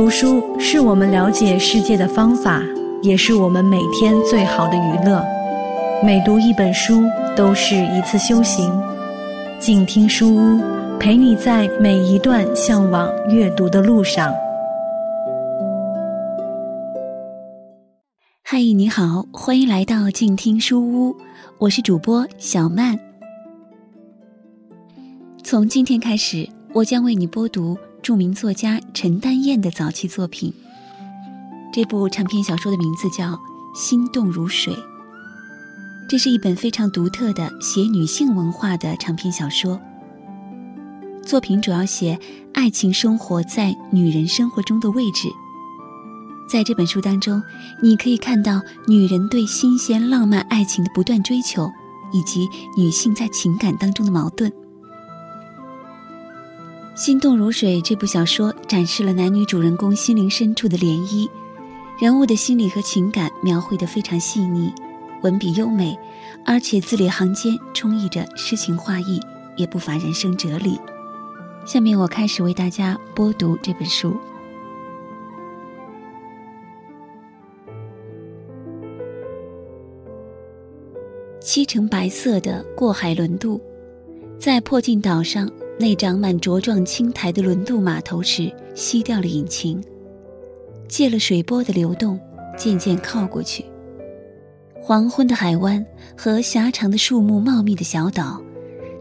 读书是我们了解世界的方法，也是我们每天最好的娱乐。每读一本书，都是一次修行。静听书屋，陪你在每一段向往阅读的路上。嗨，你好，欢迎来到静听书屋，我是主播小曼。从今天开始，我将为你播读。著名作家陈丹燕的早期作品，这部长篇小说的名字叫《心动如水》。这是一本非常独特的写女性文化的长篇小说。作品主要写爱情生活在女人生活中的位置。在这本书当中，你可以看到女人对新鲜浪漫爱情的不断追求，以及女性在情感当中的矛盾。《心动如水》这部小说展示了男女主人公心灵深处的涟漪，人物的心理和情感描绘得非常细腻，文笔优美，而且字里行间充溢着诗情画意，也不乏人生哲理。下面我开始为大家播读这本书。漆成白色的过海轮渡，在破镜岛上。那长满茁壮青苔的轮渡码头时，熄掉了引擎，借了水波的流动，渐渐靠过去。黄昏的海湾和狭长的树木茂密的小岛，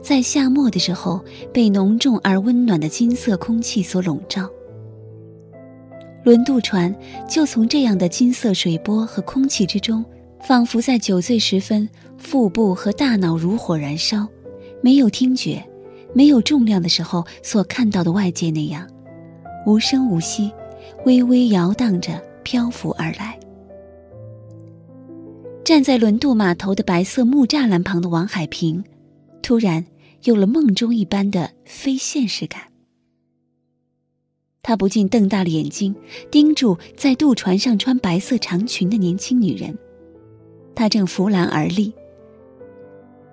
在夏末的时候被浓重而温暖的金色空气所笼罩。轮渡船就从这样的金色水波和空气之中，仿佛在酒醉时分，腹部和大脑如火燃烧，没有听觉。没有重量的时候所看到的外界那样，无声无息，微微摇荡着漂浮而来。站在轮渡码头的白色木栅栏旁的王海平，突然有了梦中一般的非现实感。他不禁瞪大了眼睛，盯住在渡船上穿白色长裙的年轻女人。她正扶栏而立。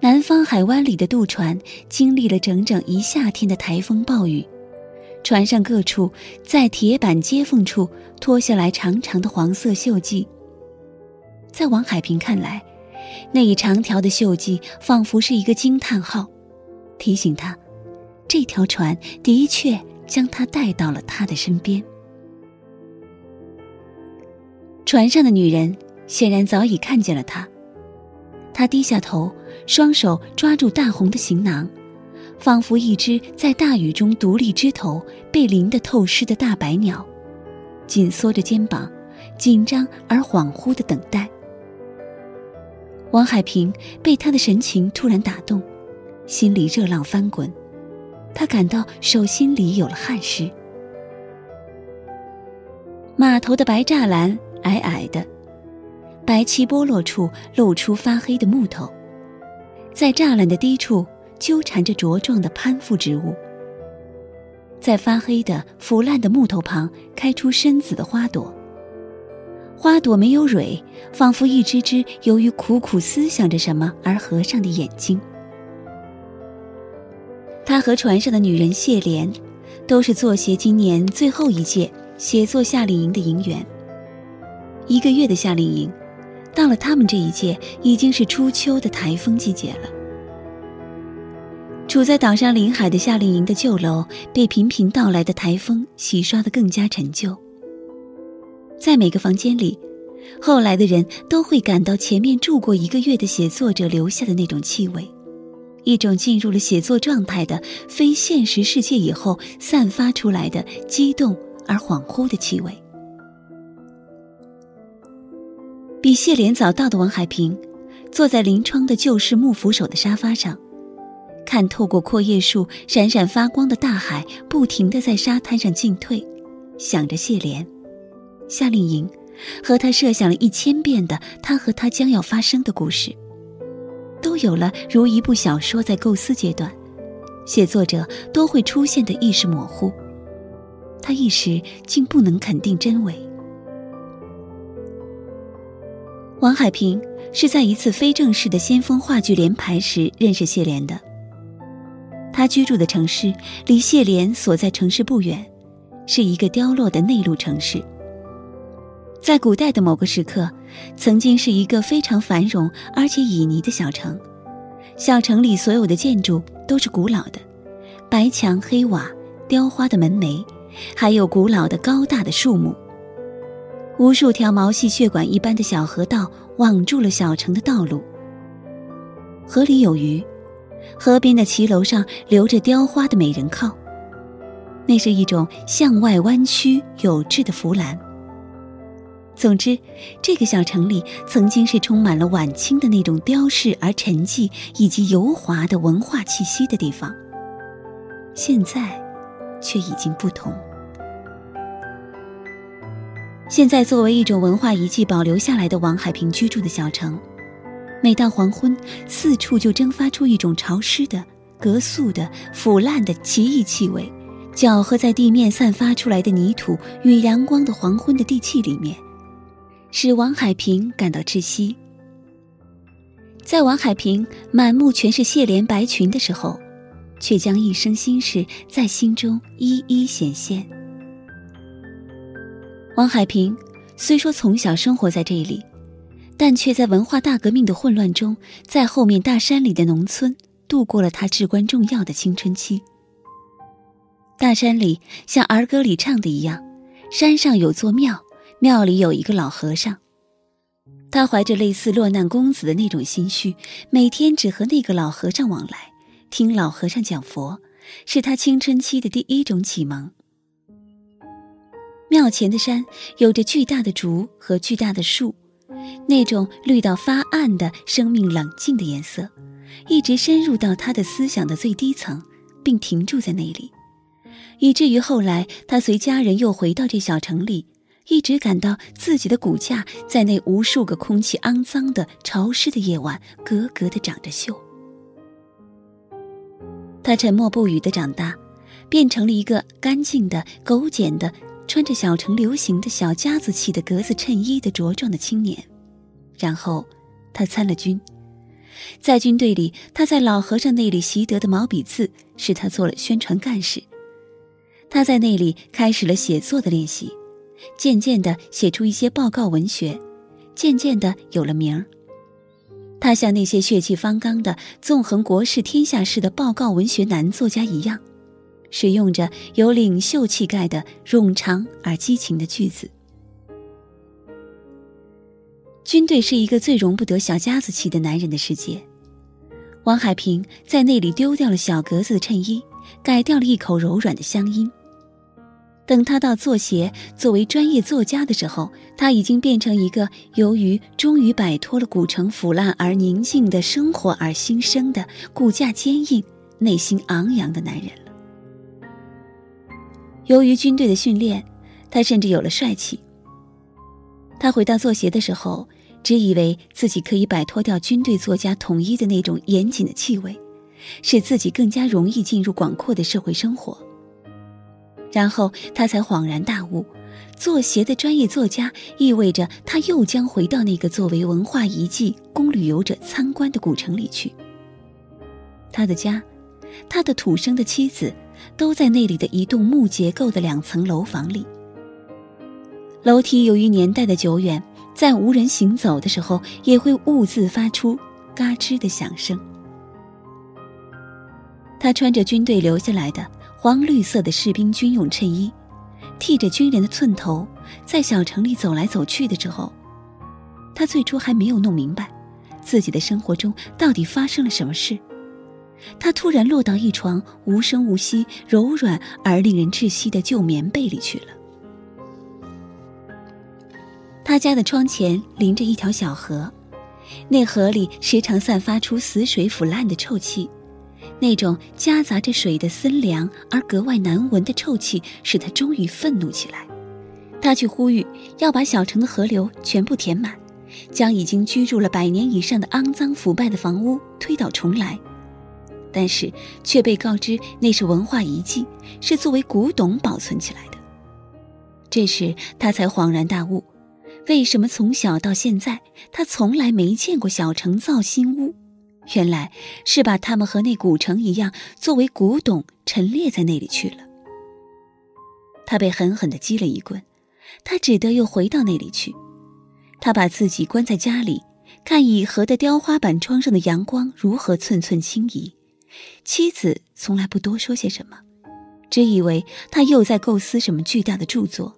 南方海湾里的渡船经历了整整一夏天的台风暴雨，船上各处在铁板接缝处脱下来长长的黄色锈迹。在王海平看来，那一长条的锈迹仿佛是一个惊叹号，提醒他，这条船的确将他带到了他的身边。船上的女人显然早已看见了他。他低下头，双手抓住大红的行囊，仿佛一只在大雨中独立枝头被淋得透湿的大白鸟，紧缩着肩膀，紧张而恍惚的等待。王海平被他的神情突然打动，心里热浪翻滚，他感到手心里有了汗湿。码头的白栅栏矮矮的。白漆剥落处露出发黑的木头，在栅栏的低处纠缠着茁壮的攀附植物。在发黑的腐烂的木头旁开出深紫的花朵，花朵没有蕊，仿佛一只只由于苦苦思想着什么而合上的眼睛。他和船上的女人谢莲，都是作协今年最后一届写作夏令营的营员。一个月的夏令营。到了他们这一届，已经是初秋的台风季节了。处在岛上临海的夏令营的旧楼，被频频到来的台风洗刷得更加陈旧。在每个房间里，后来的人都会感到前面住过一个月的写作者留下的那种气味，一种进入了写作状态的非现实世界以后散发出来的激动而恍惚的气味。比谢莲早到的王海平，坐在临窗的旧式木扶手的沙发上，看透过阔叶树闪闪发光的大海，不停地在沙滩上进退，想着谢莲、夏令营，和他设想了一千遍的他和他将要发生的故事，都有了如一部小说在构思阶段，写作者都会出现的意识模糊，他一时竟不能肯定真伪。王海平是在一次非正式的先锋话剧联排时认识谢莲的。他居住的城市离谢莲所在城市不远，是一个凋落的内陆城市。在古代的某个时刻，曾经是一个非常繁荣而且旖旎的小城。小城里所有的建筑都是古老的，白墙黑瓦、雕花的门楣，还有古老的高大的树木。无数条毛细血管一般的小河道网住了小城的道路。河里有鱼，河边的骑楼上留着雕花的美人靠，那是一种向外弯曲有致的浮栏。总之，这个小城里曾经是充满了晚清的那种雕饰而沉寂以及油滑的文化气息的地方。现在，却已经不同。现在，作为一种文化遗迹保留下来的王海平居住的小城，每到黄昏，四处就蒸发出一种潮湿的、隔宿的、腐烂的奇异气味，搅和在地面散发出来的泥土与阳光的黄昏的地气里面。使王海平感到窒息。在王海平满目全是谢莲白裙的时候，却将一生心事在心中一一显现。王海平虽说从小生活在这里，但却在文化大革命的混乱中，在后面大山里的农村度过了他至关重要的青春期。大山里像儿歌里唱的一样，山上有座庙。庙里有一个老和尚，他怀着类似落难公子的那种心绪，每天只和那个老和尚往来，听老和尚讲佛，是他青春期的第一种启蒙。庙前的山有着巨大的竹和巨大的树，那种绿到发暗的生命冷静的颜色，一直深入到他的思想的最低层，并停驻在那里，以至于后来他随家人又回到这小城里。一直感到自己的骨架在那无数个空气肮脏的、潮湿的夜晚格格的长着锈。他沉默不语的长大，变成了一个干净的、狗简的、穿着小城流行的小家子气的格子衬衣的茁壮的青年。然后，他参了军，在军队里，他在老和尚那里习得的毛笔字，使他做了宣传干事。他在那里开始了写作的练习。渐渐地写出一些报告文学，渐渐地有了名儿。他像那些血气方刚的、纵横国事天下事的报告文学男作家一样，使用着有领袖气概的冗长而激情的句子。军队是一个最容不得小家子气的男人的世界。王海平在那里丢掉了小格子的衬衣，改掉了一口柔软的乡音。等他到作协作为专业作家的时候，他已经变成一个由于终于摆脱了古城腐烂而宁静的生活而新生的骨架坚硬、内心昂扬的男人。由于军队的训练，他甚至有了帅气。他回到作协的时候，只以为自己可以摆脱掉军队作家统一的那种严谨的气味，使自己更加容易进入广阔的社会生活。然后他才恍然大悟，作协的专业作家意味着他又将回到那个作为文化遗迹供旅游者参观的古城里去。他的家，他的土生的妻子，都在那里的一栋木结构的两层楼房里。楼梯由于年代的久远，在无人行走的时候，也会兀自发出嘎吱的响声。他穿着军队留下来的。黄绿色的士兵军用衬衣，剃着军人的寸头，在小城里走来走去的时候，他最初还没有弄明白，自己的生活中到底发生了什么事。他突然落到一床无声无息、柔软而令人窒息的旧棉被里去了。他家的窗前临着一条小河，那河里时常散发出死水腐烂的臭气。那种夹杂着水的森凉而格外难闻的臭气，使他终于愤怒起来。他去呼吁要把小城的河流全部填满，将已经居住了百年以上的肮脏腐败的房屋推倒重来。但是却被告知那是文化遗迹，是作为古董保存起来的。这时他才恍然大悟，为什么从小到现在他从来没见过小城造新屋。原来是把他们和那古城一样，作为古董陈列在那里去了。他被狠狠的击了一棍，他只得又回到那里去。他把自己关在家里，看以和的雕花板窗上的阳光如何寸寸轻移。妻子从来不多说些什么，只以为他又在构思什么巨大的著作。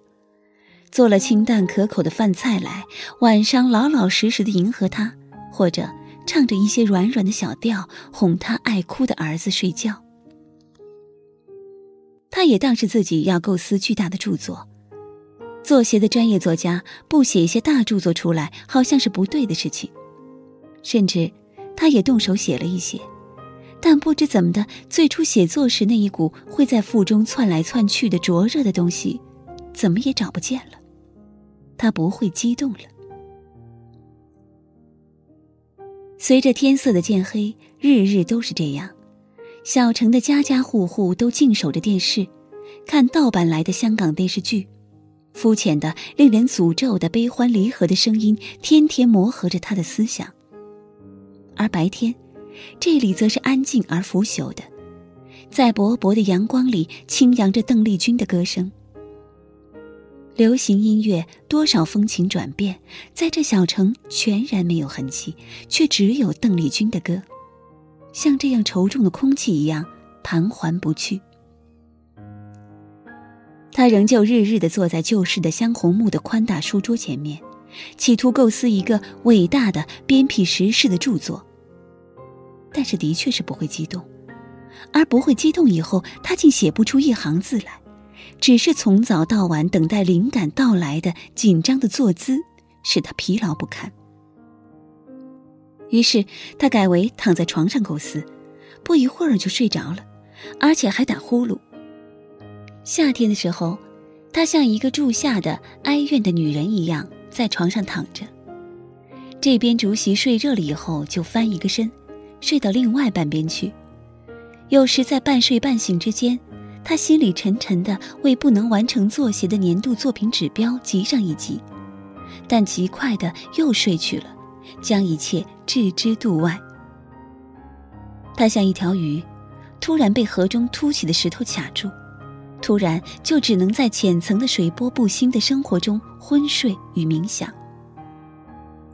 做了清淡可口的饭菜来，晚上老老实实的迎合他，或者唱着一些软软的小调，哄他爱哭的儿子睡觉。他也当是自己要构思巨大的著作。作协的专业作家不写一些大著作出来，好像是不对的事情。甚至，他也动手写了一些，但不知怎么的，最初写作时那一股会在腹中窜来窜去的灼热的东西，怎么也找不见了。他不会激动了。随着天色的渐黑，日日都是这样。小城的家家户户都静守着电视，看盗版来的香港电视剧，肤浅的、令人诅咒的悲欢离合的声音，天天磨合着他的思想。而白天，这里则是安静而腐朽的，在薄薄的阳光里，轻扬着邓丽君的歌声。流行音乐多少风情转变，在这小城全然没有痕迹，却只有邓丽君的歌，像这样稠重的空气一样盘桓不去。他仍旧日日的坐在旧式的香红木的宽大书桌前面，企图构思一个伟大的鞭辟时事的著作。但是的确是不会激动，而不会激动以后，他竟写不出一行字来。只是从早到晚等待灵感到来的紧张的坐姿，使他疲劳不堪。于是他改为躺在床上构思，不一会儿就睡着了，而且还打呼噜。夏天的时候，他像一个住夏的哀怨的女人一样在床上躺着，这边竹席睡热了以后，就翻一个身，睡到另外半边去。有时在半睡半醒之间。他心里沉沉的，为不能完成作协的年度作品指标急上一急，但极快的又睡去了，将一切置之度外。他像一条鱼，突然被河中凸起的石头卡住，突然就只能在浅层的水波不兴的生活中昏睡与冥想。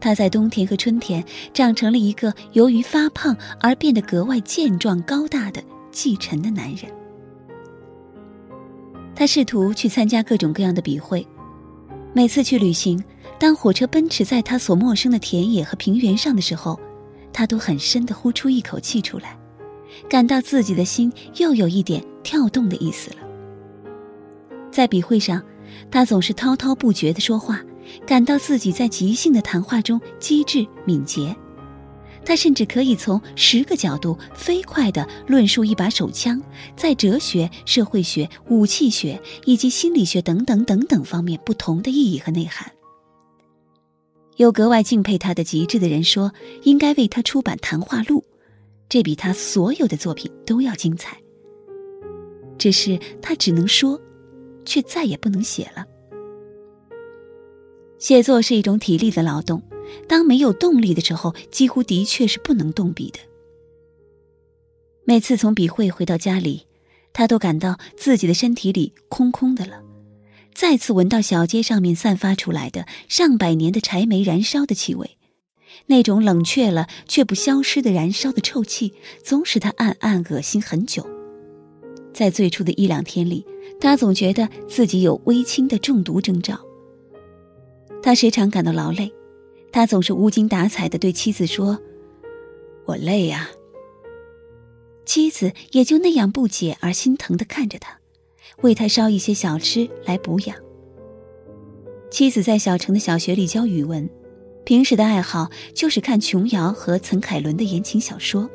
他在冬天和春天长成了一个由于发胖而变得格外健壮高大的继承的男人。他试图去参加各种各样的笔会，每次去旅行，当火车奔驰在他所陌生的田野和平原上的时候，他都很深的呼出一口气出来，感到自己的心又有一点跳动的意思了。在笔会上，他总是滔滔不绝的说话，感到自己在即兴的谈话中机智敏捷。他甚至可以从十个角度飞快地论述一把手枪在哲学、社会学、武器学以及心理学等等等等方面不同的意义和内涵。有格外敬佩他的极致的人说，应该为他出版谈话录，这比他所有的作品都要精彩。只是他只能说，却再也不能写了。写作是一种体力的劳动。当没有动力的时候，几乎的确是不能动笔的。每次从笔会回到家里，他都感到自己的身体里空空的了。再次闻到小街上面散发出来的上百年的柴煤燃烧的气味，那种冷却了却不消失的燃烧的臭气，总使他暗暗恶心很久。在最初的一两天里，他总觉得自己有微轻的中毒征兆。他时常感到劳累。他总是无精打采的对妻子说：“我累呀。”妻子也就那样不解而心疼的看着他，为他烧一些小吃来补养。妻子在小城的小学里教语文，平时的爱好就是看琼瑶和岑凯伦的言情小说。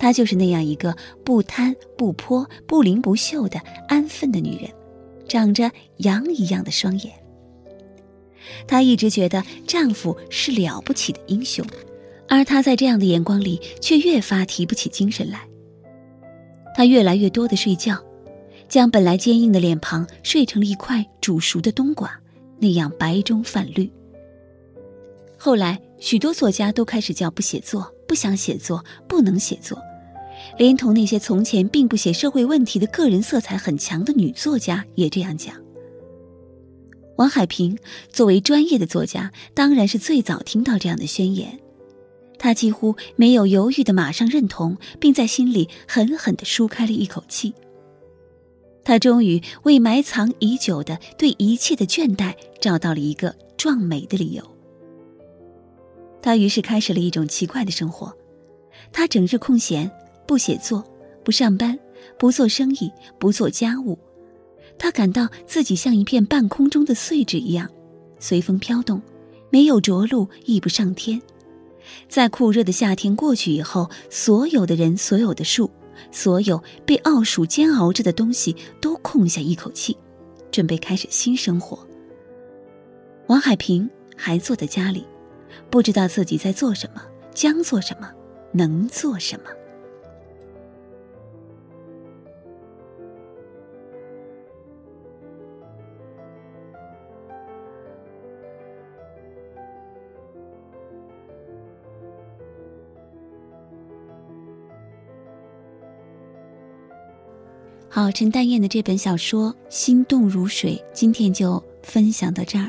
她就是那样一个不贪不泼、不灵不秀的安分的女人，长着羊一样的双眼。她一直觉得丈夫是了不起的英雄，而她在这样的眼光里却越发提不起精神来。她越来越多的睡觉，将本来坚硬的脸庞睡成了一块煮熟的冬瓜，那样白中泛绿。后来，许多作家都开始叫不写作，不想写作，不能写作，连同那些从前并不写社会问题的个人色彩很强的女作家也这样讲。王海平作为专业的作家，当然是最早听到这样的宣言。他几乎没有犹豫的马上认同，并在心里狠狠的舒开了一口气。他终于为埋藏已久的对一切的倦怠找到了一个壮美的理由。他于是开始了一种奇怪的生活。他整日空闲，不写作，不上班，不做生意，不做家务。他感到自己像一片半空中的碎纸一样，随风飘动，没有着陆，亦不上天。在酷热的夏天过去以后，所有的人、所有的树、所有被傲暑煎熬着的东西都空下一口气，准备开始新生活。王海平还坐在家里，不知道自己在做什么，将做什么，能做什么。老，陈淡燕的这本小说《心动如水》，今天就分享到这儿。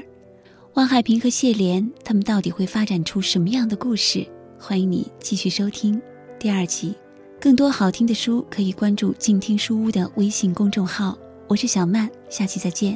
汪海平和谢莲，他们到底会发展出什么样的故事？欢迎你继续收听第二集。更多好听的书，可以关注静听书屋的微信公众号。我是小曼，下期再见。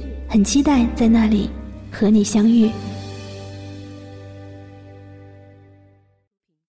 很期待在那里和你相遇。